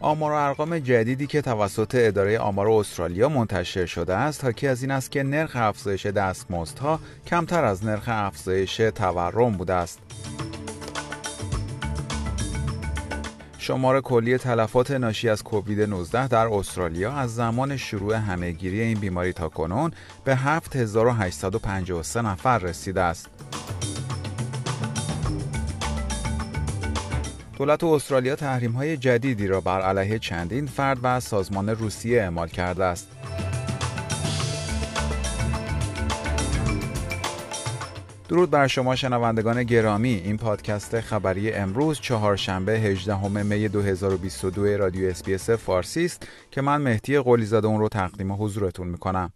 آمار و ارقام جدیدی که توسط اداره آمار استرالیا منتشر شده است حاکی از این است که نرخ افزایش دستمزدها کمتر از نرخ افزایش تورم بوده است. شمار کلی تلفات ناشی از کووید 19 در استرالیا از زمان شروع همهگیری این بیماری تا کنون به 7853 نفر رسیده است. دولت استرالیا تحریم های جدیدی را بر علیه چندین فرد و سازمان روسیه اعمال کرده است. درود بر شما شنوندگان گرامی این پادکست خبری امروز چهارشنبه 18 می 2022 رادیو اسپیس فارسی است که من مهدی قلی زاده اون رو تقدیم حضورتون می‌کنم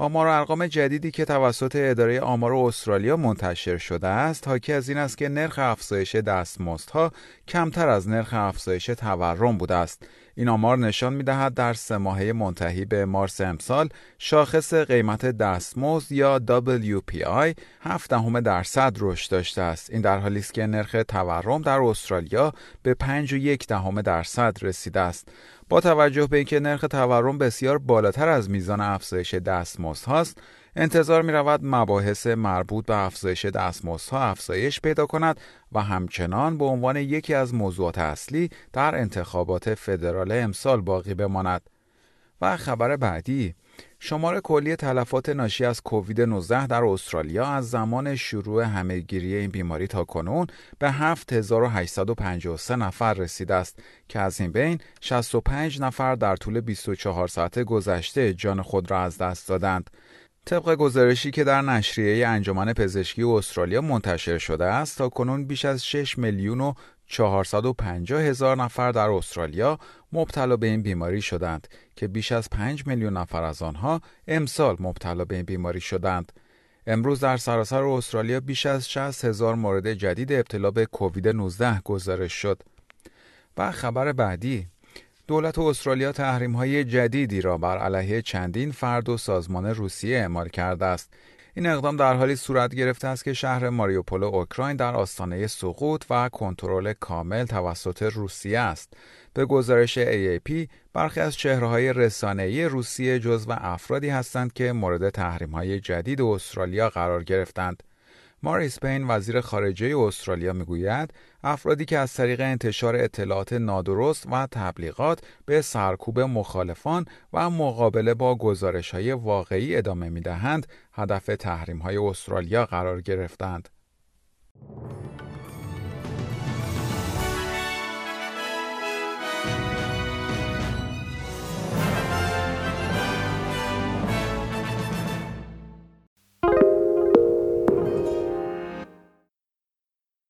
آمار و ارقام جدیدی که توسط اداره آمار استرالیا منتشر شده است حاکی از این است که نرخ افزایش دستمزدها کمتر از نرخ افزایش تورم بوده است. این آمار نشان می دهد در سه ماهه منتهی به مارس امسال شاخص قیمت دستمزد یا WPI 7 دهم درصد رشد داشته است. این در حالی است که نرخ تورم در استرالیا به 5 و یک دهم درصد رسیده است. با توجه به اینکه نرخ تورم بسیار بالاتر از میزان افزایش دستمزد هاست انتظار می رود مباحث مربوط به افزایش دستمزدها افزایش پیدا کند و همچنان به عنوان یکی از موضوعات اصلی در انتخابات فدرال امسال باقی بماند. و خبر بعدی شمار کلی تلفات ناشی از کووید 19 در استرالیا از زمان شروع همهگیری این بیماری تا کنون به 7853 نفر رسیده است که از این بین 65 نفر در طول 24 ساعت گذشته جان خود را از دست دادند. طبق گزارشی که در نشریه انجمن پزشکی استرالیا منتشر شده است تا کنون بیش از 6 میلیون و 450 هزار نفر در استرالیا مبتلا به این بیماری شدند که بیش از 5 میلیون نفر از آنها امسال مبتلا به این بیماری شدند. امروز در سراسر استرالیا بیش از 60 هزار مورد جدید ابتلا به کووید 19 گزارش شد. و خبر بعدی دولت استرالیا تحریم های جدیدی را بر علیه چندین فرد و سازمان روسیه اعمال کرده است. این اقدام در حالی صورت گرفته است که شهر ماریوپول اوکراین در آستانه سقوط و کنترل کامل توسط روسیه است. به گزارش AAP برخی از چهره های رسانه‌ای روسیه جزو افرادی هستند که مورد تحریم های جدید استرالیا قرار گرفتند. ماریس پین وزیر خارجه استرالیا می‌گوید افرادی که از طریق انتشار اطلاعات نادرست و تبلیغات به سرکوب مخالفان و مقابله با گزارش های واقعی ادامه می دهند هدف تحریم های استرالیا قرار گرفتند.